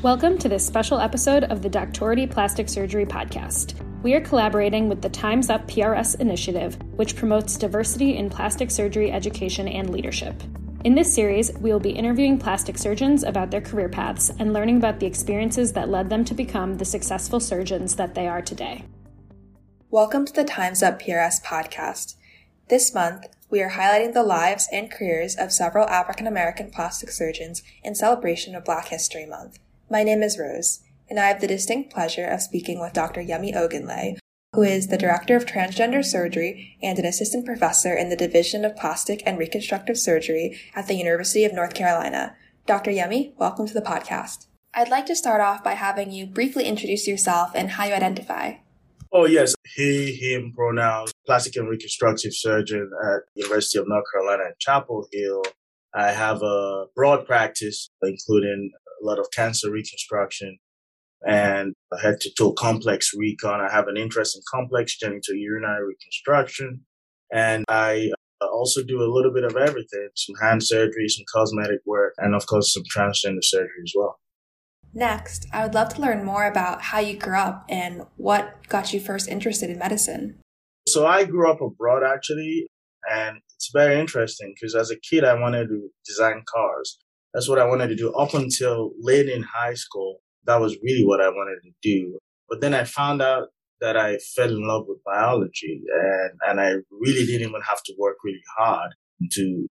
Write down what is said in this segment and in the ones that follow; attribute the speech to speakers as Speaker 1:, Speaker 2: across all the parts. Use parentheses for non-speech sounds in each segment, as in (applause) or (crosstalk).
Speaker 1: Welcome to this special episode of the Doctority Plastic Surgery Podcast. We are collaborating with the Time's Up PRS initiative, which promotes diversity in plastic surgery education and leadership. In this series, we will be interviewing plastic surgeons about their career paths and learning about the experiences that led them to become the successful surgeons that they are today.
Speaker 2: Welcome to the Time's Up PRS podcast. This month, we are highlighting the lives and careers of several African American plastic surgeons in celebration of Black History Month. My name is Rose, and I have the distinct pleasure of speaking with Dr. Yemi Ogunleye, who is the Director of Transgender Surgery and an Assistant Professor in the Division of Plastic and Reconstructive Surgery at the University of North Carolina. Dr. Yemi, welcome to the podcast. I'd like to start off by having you briefly introduce yourself and how you identify.
Speaker 3: Oh, yes. He, him pronouns, plastic and reconstructive surgeon at University of North Carolina at Chapel Hill. I have a broad practice, including a lot of cancer reconstruction and head to toe complex recon. I have an interest in complex genitourinary reconstruction. And I uh, also do a little bit of everything some hand surgery, some cosmetic work, and of course, some transgender surgery as well.
Speaker 2: Next, I would love to learn more about how you grew up and what got you first interested in medicine.
Speaker 3: So, I grew up abroad actually, and it's very interesting because as a kid, I wanted to design cars. That's what I wanted to do up until late in high school. That was really what I wanted to do. But then I found out that I fell in love with biology and, and I really didn't even have to work really hard to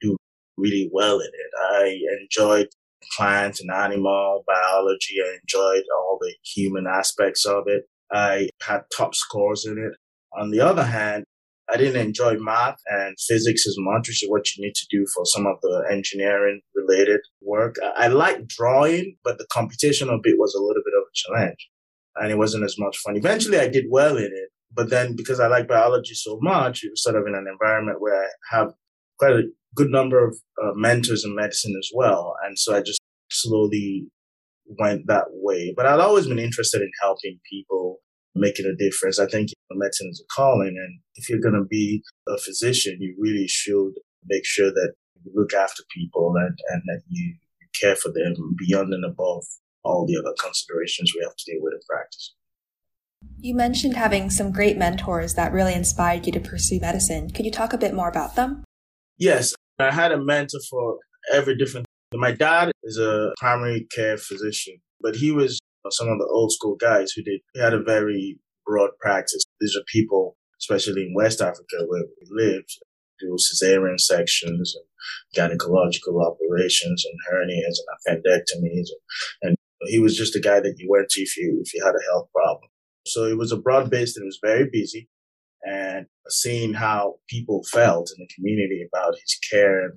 Speaker 3: do really well in it. I enjoyed plant and animal biology. I enjoyed all the human aspects of it. I had top scores in it. On the other hand, I didn't enjoy math and physics as much, which is what you need to do for some of the engineering related work. I, like drawing, but the computational bit was a little bit of a challenge and it wasn't as much fun. Eventually I did well in it, but then because I like biology so much, it was sort of in an environment where I have quite a good number of uh, mentors in medicine as well. And so I just slowly went that way. But I'd always been interested in helping people making a difference. I think medicine is a calling, and if you're going to be a physician, you really should make sure that you look after people and, and that you care for them beyond and above all the other considerations we have to deal with in practice.
Speaker 2: You mentioned having some great mentors that really inspired you to pursue medicine. Could you talk a bit more about them?
Speaker 3: Yes, I had a mentor for every different. My dad is a primary care physician, but he was some of the old school guys who did he had a very broad practice. These are people, especially in West Africa where we lived, do cesarean sections and gynecological operations and hernias and appendectomies. And, and he was just a guy that you went to if you if you had a health problem. So it was a broad based and it was very busy. And seeing how people felt in the community about his care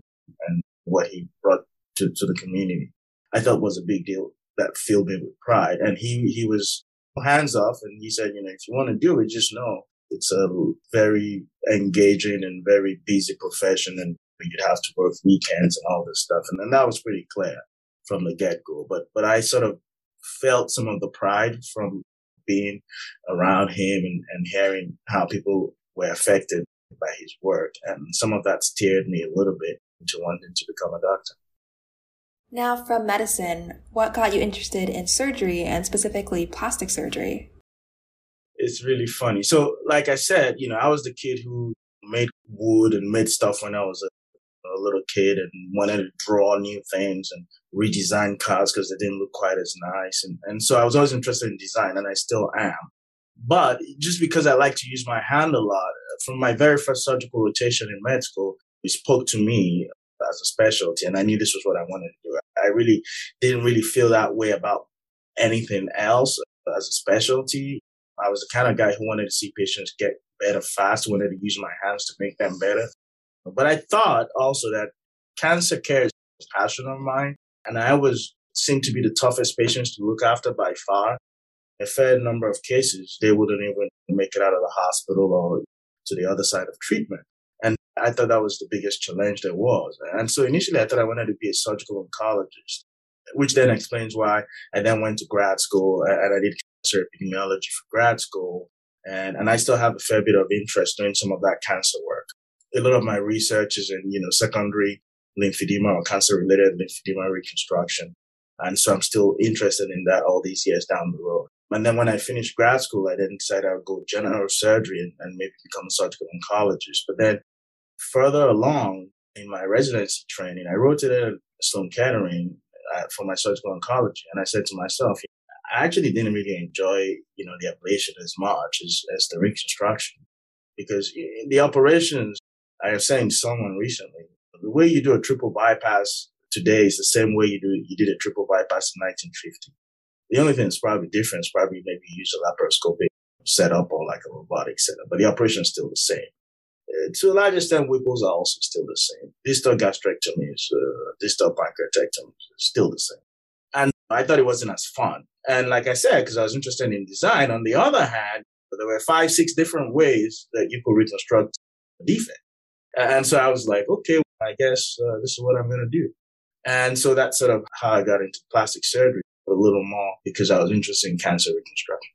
Speaker 3: and what he brought to, to the community, I thought was a big deal that filled me with pride. And he, he was hands off and he said, you know, if you want to do it, just know it's a very engaging and very busy profession and you'd have to work weekends and all this stuff. And that was pretty clear from the get go. But, but I sort of felt some of the pride from being around him and, and hearing how people were affected by his work. And some of that steered me a little bit into wanting to become a doctor.
Speaker 2: Now, from medicine, what got you interested in surgery and specifically plastic surgery?
Speaker 3: It's really funny. So, like I said, you know, I was the kid who made wood and made stuff when I was a, a little kid and wanted to draw new things and redesign cars because they didn't look quite as nice. And, and so I was always interested in design and I still am. But just because I like to use my hand a lot, uh, from my very first surgical rotation in med school, it spoke to me as a specialty. And I knew this was what I wanted to do. I really didn't really feel that way about anything else as a specialty. I was the kind of guy who wanted to see patients get better fast, wanted to use my hands to make them better. But I thought also that cancer care is a passion of mine. And I always seemed to be the toughest patients to look after by far. A fair number of cases, they wouldn't even make it out of the hospital or to the other side of treatment. I thought that was the biggest challenge there was. And so initially I thought I wanted to be a surgical oncologist, which then explains why I then went to grad school and I did cancer epidemiology for grad school. And, and I still have a fair bit of interest doing some of that cancer work. A lot of my research is in, you know, secondary lymphedema or cancer related lymphedema reconstruction. And so I'm still interested in that all these years down the road. And then when I finished grad school, I then decided I would go general surgery and, and maybe become a surgical oncologist. But then further along in my residency training, I rotated at Sloan Kettering uh, for my surgical oncology. And I said to myself, I actually didn't really enjoy, you know, the ablation as much as, as the reconstruction because the operations, I was saying someone recently, the way you do a triple bypass today is the same way you do you did a triple bypass in 1950. The only thing that's probably different is probably maybe you use a laparoscopic setup or like a robotic setup, but the operation is still the same. To a large extent, Whipples are also still the same. Distal gastrectomy is, uh, distal pancreatectomy is still the same. And I thought it wasn't as fun. And like I said, because I was interested in design, on the other hand, there were five, six different ways that you could reconstruct a defect. And so I was like, okay, I guess uh, this is what I'm going to do. And so that's sort of how I got into plastic surgery a little more because I was interested in cancer reconstruction.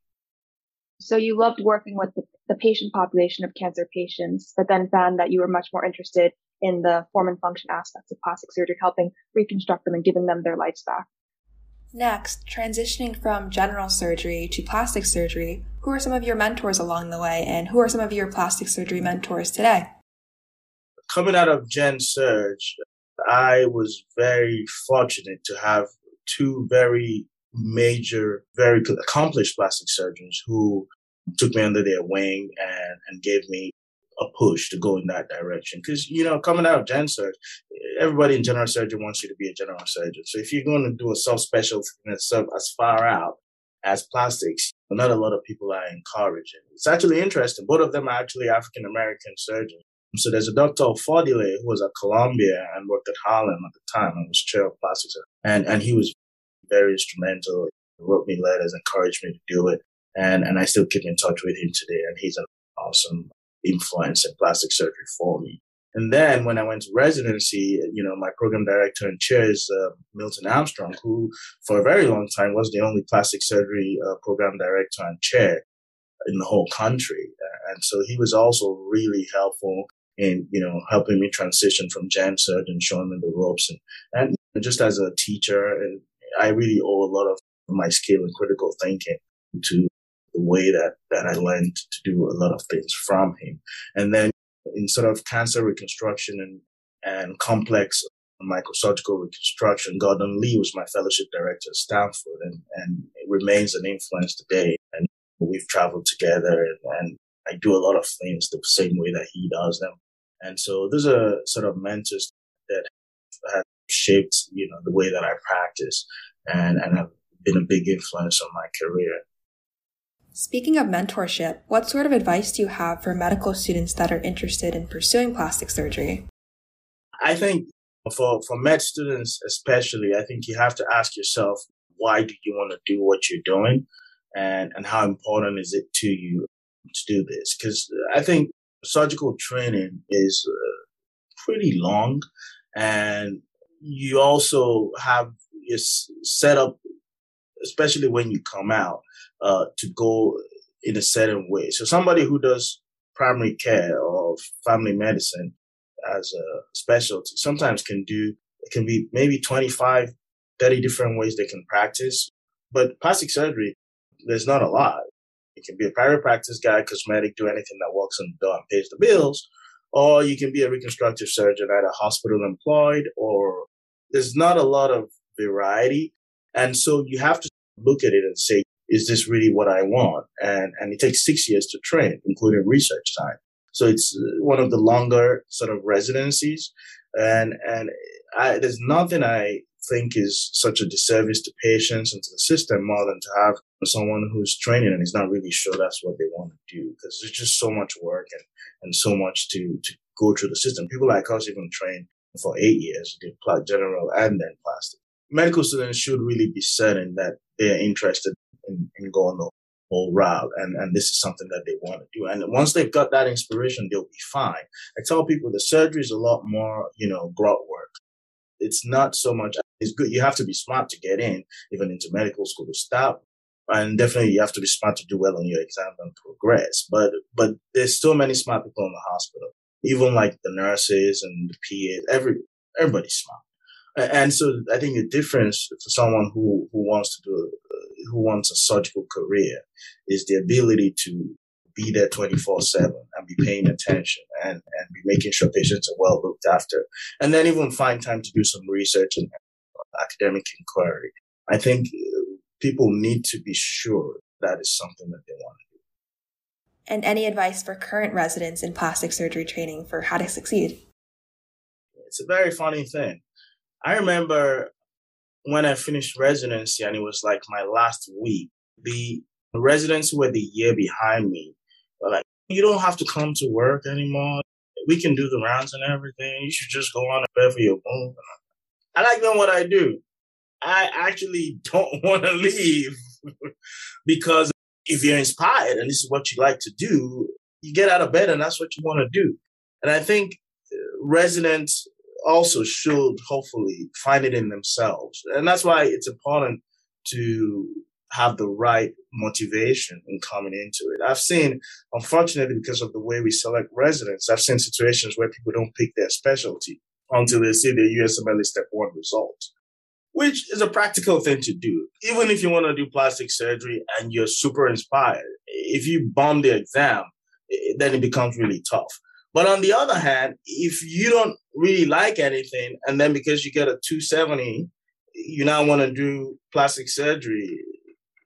Speaker 4: So you loved working with the, the patient population of cancer patients, but then found that you were much more interested in the form and function aspects of plastic surgery, helping reconstruct them and giving them their lives back.
Speaker 2: Next, transitioning from general surgery to plastic surgery, who are some of your mentors along the way and who are some of your plastic surgery mentors today?
Speaker 3: Coming out of Gen Surg, I was very fortunate to have two very major, very accomplished plastic surgeons who took me under their wing and, and gave me a push to go in that direction. Because, you know, coming out of gen surg, everybody in general surgery wants you to be a general surgeon. So if you're going to do a subspecialty that's as far out as plastics, not a lot of people are encouraging. It's actually interesting. Both of them are actually African American surgeons. So there's a Dr. Ofodile who was at Columbia and worked at Harlem at the time and was chair of plastics. And, and he was very instrumental. He wrote me letters, encouraged me to do it. And, and I still keep in touch with him today. And he's an awesome influence in plastic surgery for me. And then when I went to residency, you know, my program director and chair is uh, Milton Armstrong, who for a very long time was the only plastic surgery uh, program director and chair in the whole country. And so he was also really helpful in, you know, helping me transition from gen surg and showing me the ropes. And, and just as a teacher, and I really owe a lot of my skill in critical thinking to the way that, that I learned to do a lot of things from him. And then in sort of cancer reconstruction and, and complex microsurgical reconstruction, Gordon Lee was my fellowship director at Stanford and, and remains an influence today. And we've traveled together and, and I do a lot of things the same way that he does them. And so those are sort of mentors that have shaped, you know, the way that I practice and, and have been a big influence on my career.
Speaker 2: Speaking of mentorship, what sort of advice do you have for medical students that are interested in pursuing plastic surgery?
Speaker 3: I think for, for med students, especially, I think you have to ask yourself, why do you want to do what you're doing? And, and how important is it to you to do this? Because I think surgical training is uh, pretty long and you also have your set up, especially when you come out uh, to go in a certain way. So somebody who does primary care or family medicine as a specialty sometimes can do, it can be maybe 25, 30 different ways they can practice. But plastic surgery, there's not a lot. You can be a private practice guy, cosmetic, do anything that walks in the door and pays the bills. Or you can be a reconstructive surgeon at a hospital employed, or there's not a lot of variety. And so you have to look at it and say, is this really what I want? And, and it takes six years to train, including research time. So it's uh, one of the longer sort of residencies. And, and I, there's nothing I think is such a disservice to patients and to the system more than to have someone who's training and is not really sure that's what they want to do because there's just so much work and, and so much to, to go through the system. People like us even train for eight years, did general and then plastic. Medical students should really be certain that they're interested in, in going the whole route. And, and this is something that they want to do. And once they've got that inspiration, they'll be fine. I tell people the surgery is a lot more, you know, grunt work. It's not so much, it's good. You have to be smart to get in, even into medical school to stop. And definitely you have to be smart to do well on your exam and progress. But, but there's so many smart people in the hospital, even like the nurses and the PAs, every, everybody's smart. And so I think the difference for someone who, who wants to do, who wants a surgical career is the ability to be there 24 7 and be paying attention and, and be making sure patients are well looked after. And then even find time to do some research and academic inquiry. I think uh, people need to be sure that is something that they want to do.
Speaker 2: And any advice for current residents in plastic surgery training for how to succeed?
Speaker 3: It's a very funny thing. I remember when I finished residency and it was like my last week, the residents who were the year behind me were like, you don't have to come to work anymore. We can do the rounds and everything. You should just go on a bed for your wound. I like doing what I do. I actually (laughs) don't want to leave (laughs) because if you're inspired and this is what you like to do, you get out of bed and that's what you want to do. And I think uh, residents also should hopefully find it in themselves. And that's why it's important to have the right motivation in coming into it. I've seen, unfortunately, because of the way we select residents, I've seen situations where people don't pick their specialty until they see the USMLE step one result, which is a practical thing to do. Even if you want to do plastic surgery and you're super inspired, if you bomb the exam, eh, then it becomes really tough. But on the other hand, if you don't really like anything, and then because you get a 270, you now want to do plastic surgery,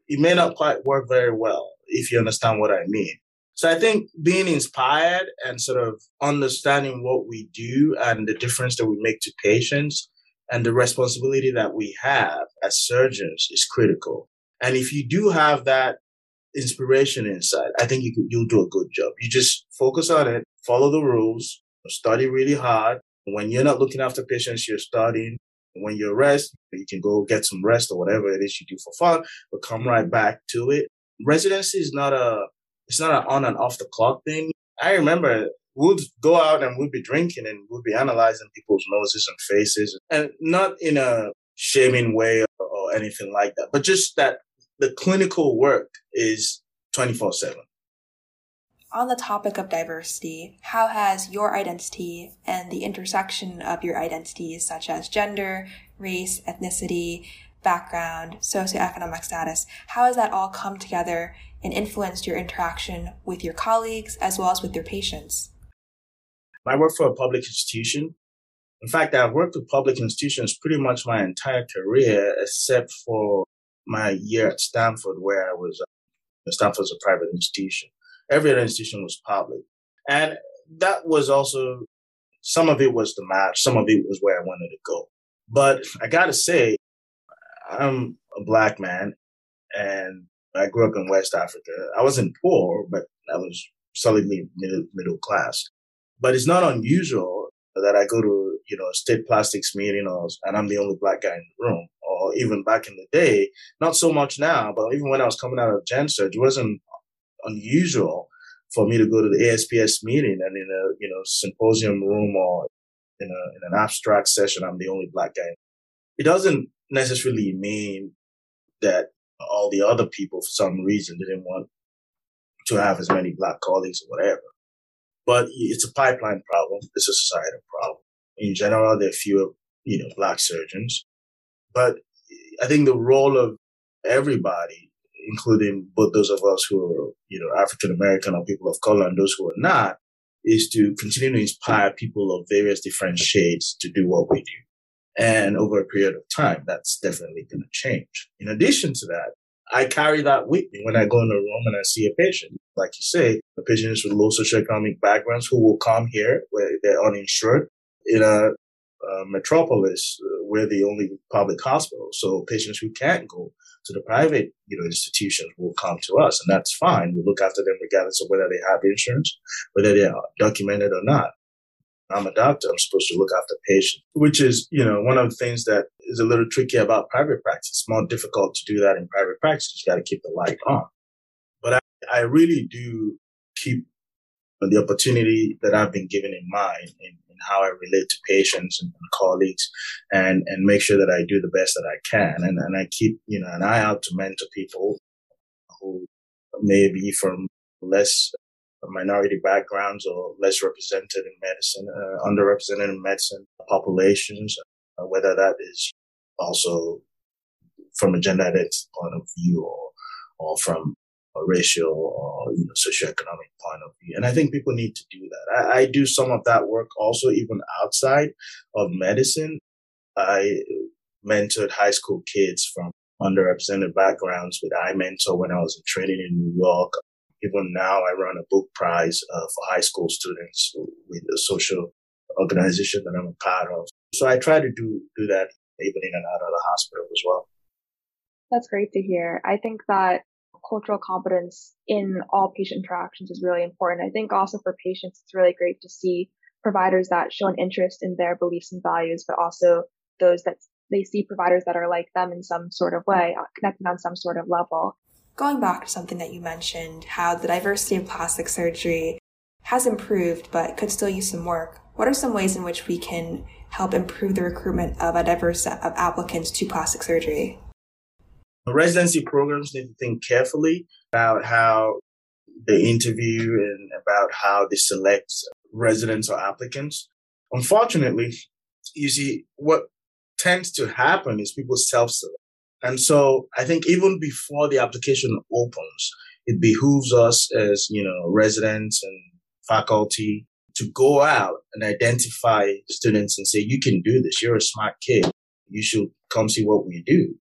Speaker 3: it may not quite work very well, if you understand what I mean. So I think being inspired and sort of understanding what we do and the difference that we make to patients and the responsibility that we have as surgeons is critical. And if you do have that inspiration inside, I think you you'll do a good job. You just focus on it, follow the rules, study really hard. When you're not looking after patients, you're studying. When you rest, you can go get some rest or whatever it is you do for fun, but come right back to it. Residency is not a it's not an on and off the clock thing. I remember we'd go out and we'd be drinking and we'd be analyzing people's noses and faces and not in a shaming way or, or anything like that, but just that the clinical work is 24 7.
Speaker 2: On the topic of diversity, how has your identity and the intersection of your identities, such as gender, race, ethnicity, background, socioeconomic status, how has that all come together and influenced your interaction with your colleagues as well as with your patients?
Speaker 3: I work for a public institution. In fact, I've worked with public institutions pretty much my entire career, except for my year at Stanford, where I was. Uh, Stanford's a private institution. Every other institution was public, and that was also some of it was the match, some of it was where I wanted to go. But I got to say, I'm a black man, and I grew up in West Africa. I wasn't poor, but I was solidly middle, middle class. But it's not unusual that I go to, you know, a state plastics meeting or, and I'm the only black guy in the room. Or even back in the day, not so much now, but even when I was coming out of Gen Surg, it wasn't unusual for me to go to the ASPS meeting and in a, you know, symposium room or in, a, in an abstract session, I'm the only black guy. It doesn't necessarily mean that all the other people, for some reason, didn't want to have as many black colleagues or whatever. But it's a pipeline problem. It's a societal problem. In general, there are fewer, you know, black surgeons. But I think the role of everybody, including both those of us who are, you know, African American or people of color and those who are not, is to continue to inspire people of various different shades to do what we do. And over a period of time, that's definitely going to change. In addition to that, I carry that with me when I go in a room and I see a patient. Like you say, the patients with low socioeconomic backgrounds who will come here where they're uninsured in a, a metropolis. Uh, we're the only public hospital. So patients who can't go to the private, you know, institutions will come to us and that's fine. We look after them regardless of whether they have insurance, whether they are documented or not. I'm a doctor. I'm supposed to look after patients, which is, you know, one of the things that is a little tricky about private practice. It's more difficult to do that in private practice. You got to keep the light on. But I, I really do keep the opportunity that I've been given in mind in, in how I relate to patients and, and, colleagues and, and make sure that I do the best that I can. And, and I keep, you know, an eye out to mentor people who may be from less minority backgrounds or less represented in medicine, uh, underrepresented in medicine populations. uh, whether that is also from a gender identity point of view or, or from a racial or you know socioeconomic point of view. And I think people need to do that. I, I do some of that work also even outside of medicine. I mentored high school kids from underrepresented backgrounds with I iMentor when I was in training in New York. Even now, I run a book prize uh, for high school students with a social organization that I'm a part of. So I try to do do that even in and out of the hospital as well.
Speaker 4: That's great to hear. I think that cultural competence in all patient interactions is really important. I think also for patients, it's really great to see providers that show an interest in their beliefs and values, but also those that they see providers that are like them in some sort of way, uh, connecting on some sort of level.
Speaker 2: Going back to something that you mentioned, how the diversity of plastic surgery has improved but could still use some work. What are some ways in which we can help improve the recruitment of a diverse set of applicants to plastic surgery?
Speaker 3: Residency programs need to think carefully about how they interview and about how they select residents or applicants. Unfortunately, you see, what tends to happen is people self select. And so I think even before the application opens, it behooves us as, you know, residents and faculty to go out and identify students and say, you can do this. You're a smart kid. You should come see what we do.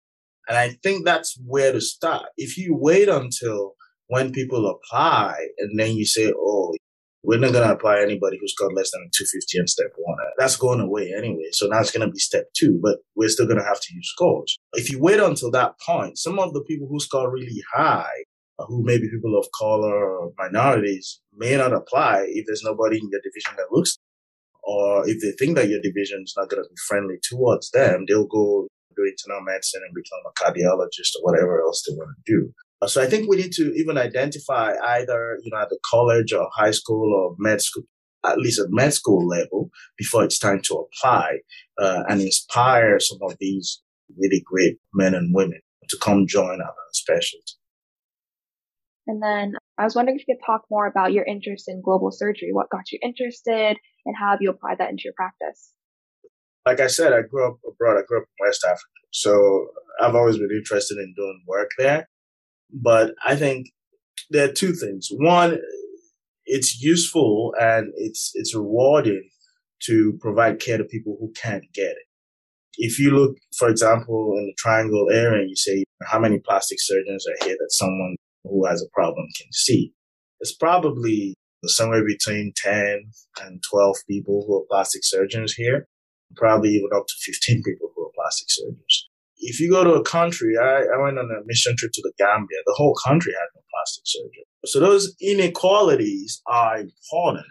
Speaker 3: And I think that's where to start. If you wait until when people apply and then you say, oh, we're not going to apply anybody who's got less than 250 in step one. That's going away anyway. So now it's going to be step two, but we're still going to have to use scores. If you wait until that point, some of the people who score really high, uh, who may be people of color or minorities, may not apply if there's nobody in your division that looks, or if they think that your division is not going to be friendly towards them, they'll go do internal medicine and become a cardiologist or whatever else they want to do. Uh, so I think we need to even identify either, you know, at the college or high school or med school, at least at med school level, before it's time to apply uh, and inspire some of these really great men and women to come join our specialty.
Speaker 4: And then I was wondering if you could talk more about your interest in global surgery. What got you interested and how have you applied that into your practice?
Speaker 3: Like I said, I grew up abroad. I grew up in West Africa. So I've always been interested in doing work there. But I think there are two things. One, it's useful and it's it's rewarding to provide care to people who can't get it. If you look, for example, in the triangle area and you say how many plastic surgeons are here that someone who has a problem can see, it's probably somewhere between 10 and 12 people who are plastic surgeons here, probably even up to 15 people who are plastic surgeons if you go to a country, I, I went on a mission trip to the Gambia, the whole country had no plastic surgery. So those inequalities are important.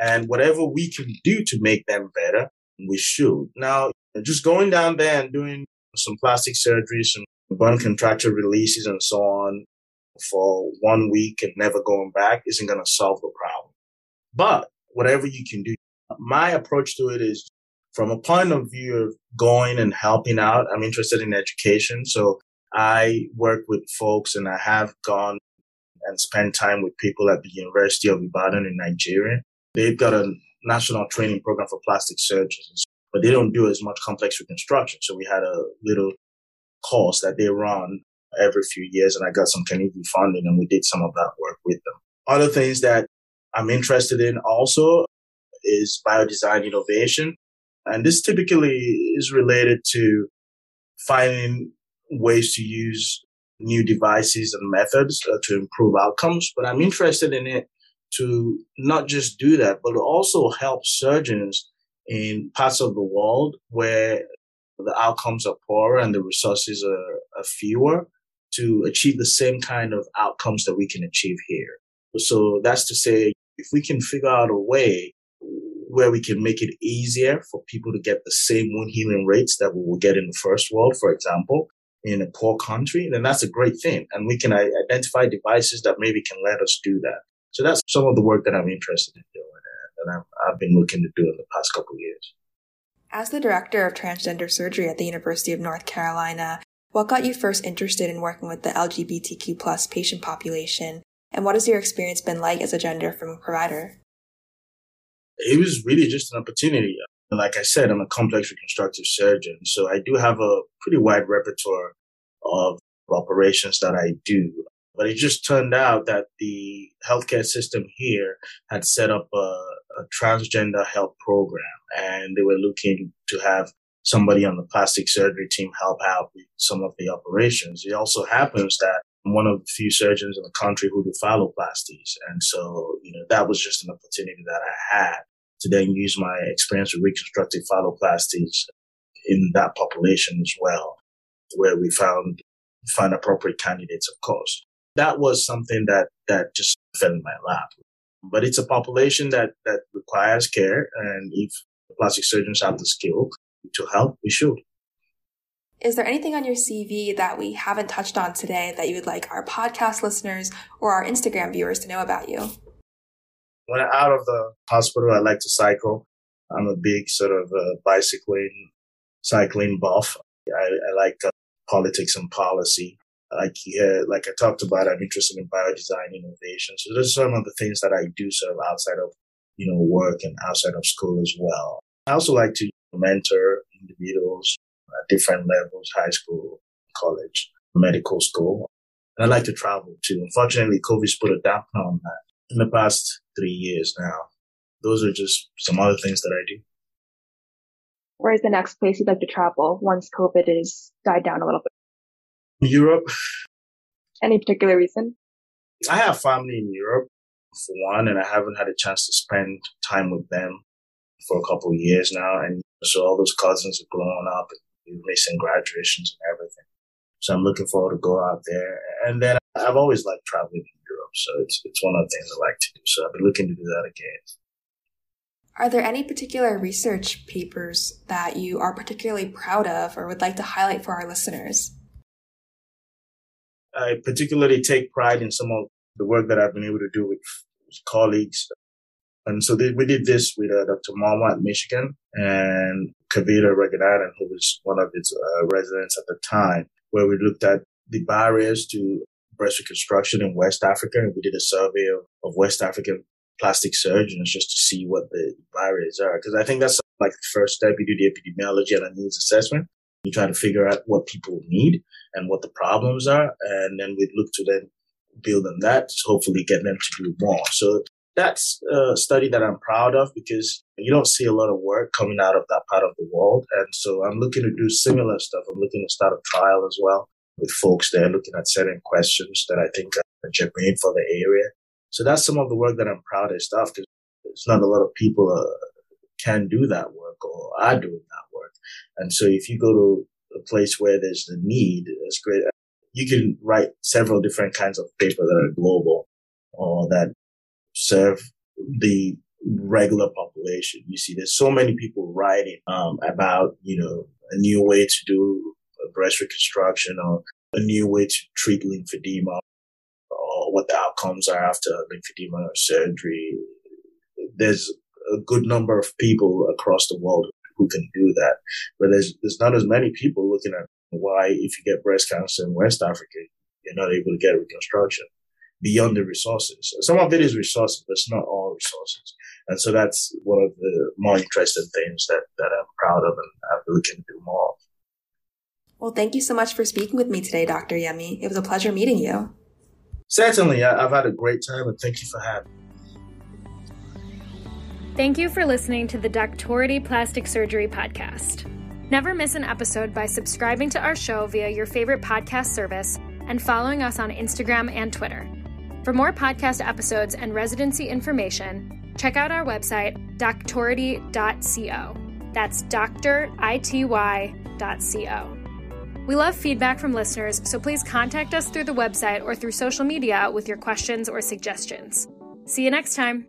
Speaker 3: And whatever we can do to make them better, we should. Now, just going down there and doing some plastic surgery, some bone contracture releases and so on for one week and never going back isn't going to solve the problem. But whatever you can do, my approach to it is from a point of view of going and helping out, I'm interested in education. So I work with folks and I have gone and spent time with people at the University of Ibadan in Nigeria. They've got a national training program for plastic surgeons, but they don't do as much complex reconstruction. So we had a little course that they run every few years and I got some Carnegie funding and we did some of that work with them. Other things that I'm interested in also is biodesign innovation. And this typically is related to finding ways to use new devices and methods uh, to improve outcomes. But I'm interested in it to not just do that, but also help surgeons in parts of the world where the outcomes are poorer and the resources are, are fewer to achieve the same kind of outcomes that we can achieve here. So that's to say, if we can figure out a way where we can make it easier for people to get the same wound healing rates that we will get in the first world, for example, in a poor country, then that's a great thing. And we can identify devices that maybe can let us do that. So that's some of the work that I'm interested in doing uh, and I've, I've been looking to do in the past couple of years.
Speaker 2: As the director of transgender surgery at the University of North Carolina, what got you first interested in working with the LGBTQ plus patient population? And what has your experience been like as a gender affirming provider?
Speaker 3: It was really just an opportunity. Uh, like I said, I'm a complex reconstructive surgeon, so I do have a pretty wide repertoire of operations that I do. But it just turned out that the healthcare system here had set up a, a transgender health program and they were looking to have somebody on the plastic surgery team help out with some of the operations. It also happens that I'm one of the few surgeons in the country who do phalloplasties. And so, you know, that was just an opportunity that I had to then use my experience with reconstructive phalloplasties in that population as well, where we found find appropriate candidates, of course. That was something that that just fell in my lap. But it's a population that that requires care, and if plastic surgeons have the skill to help, we should.
Speaker 2: Is there anything on your CV that we haven't touched on today that you would like our podcast listeners or our Instagram viewers to know about you?
Speaker 3: When I'm out of the hospital, I like to cycle. I'm a big sort of uh, bicycling, cycling buff. I, I like uh, politics and policy. Like uh, like I talked about, I'm interested in biodesign innovation. So those are some of the things that I do sort of outside of you know work and outside of school as well. I also like to mentor individuals at different levels, high school, college, medical school. And I like to travel too. Unfortunately, COVID's put a damper on that in the past three years now. Those are just some other things that I do.
Speaker 4: Where is the next place you'd like to travel once COVID is died down a little bit?
Speaker 3: Europe.
Speaker 4: Any particular reason?
Speaker 3: I have family in Europe for one, and I haven't had a chance to spend time with them for a couple of years now. And so all those cousins are growing up missing graduations and everything. So I'm looking forward to go out there. And then I've always liked traveling in Europe. So it's, it's one of the things I like to do. So I've been looking to do that again.
Speaker 2: Are there any particular research papers that you are particularly proud of or would like to highlight for our listeners?
Speaker 3: I particularly take pride in some of the work that I've been able to do with colleagues and so they, we did this with uh, Dr. Momoh at Michigan and Kavitha Ranganathan, who was one of its uh, residents at the time, where we looked at the barriers to breast reconstruction in West Africa. And we did a survey of, of West African plastic surgeons just to see what the barriers are. Because I think that's like the first step. You do the epidemiology and a needs assessment. You try to figure out what people need and what the problems are. And then we look to then build on that to hopefully get them to do more. So that's a study that I'm proud of because you don't see a lot of work coming out of that part of the world. And so I'm looking to do similar stuff. I'm looking to start a trial as well with folks there, looking at certain questions that I think are germane for the area. So that's some of the work that I'm proudest of because it's not a lot of people uh, can do that work or are doing that work. And so if you go to a place where there's the need, it's great. You can write several different kinds of paper that are global or that serve the regular population. You see, there's so many people writing um, about, you know, a new way to do breast reconstruction or a new way to treat lymphedema or what the outcomes are after lymphedema surgery. There's a good number of people across the world who can do that, but there's there's not as many people looking at why if you get breast cancer in West Africa, you're not able to get reconstruction beyond the resources. Some of it is resources, but it's not all resources. And so that's one of the more interesting things that, that I'm proud of and I'm looking to do more.
Speaker 2: Well, thank you so much for speaking with me today, Dr. Yemi. It was a pleasure meeting you.
Speaker 3: Certainly. I've had a great time and thank you for having me.
Speaker 1: Thank you for listening to the Doctority Plastic Surgery Podcast. Never miss an episode by subscribing to our show via your favorite podcast service and following us on Instagram and Twitter. For more podcast episodes and residency information, check out our website, doctority.co. That's doctority.co. We love feedback from listeners, so please contact us through the website or through social media with your questions or suggestions. See you next time.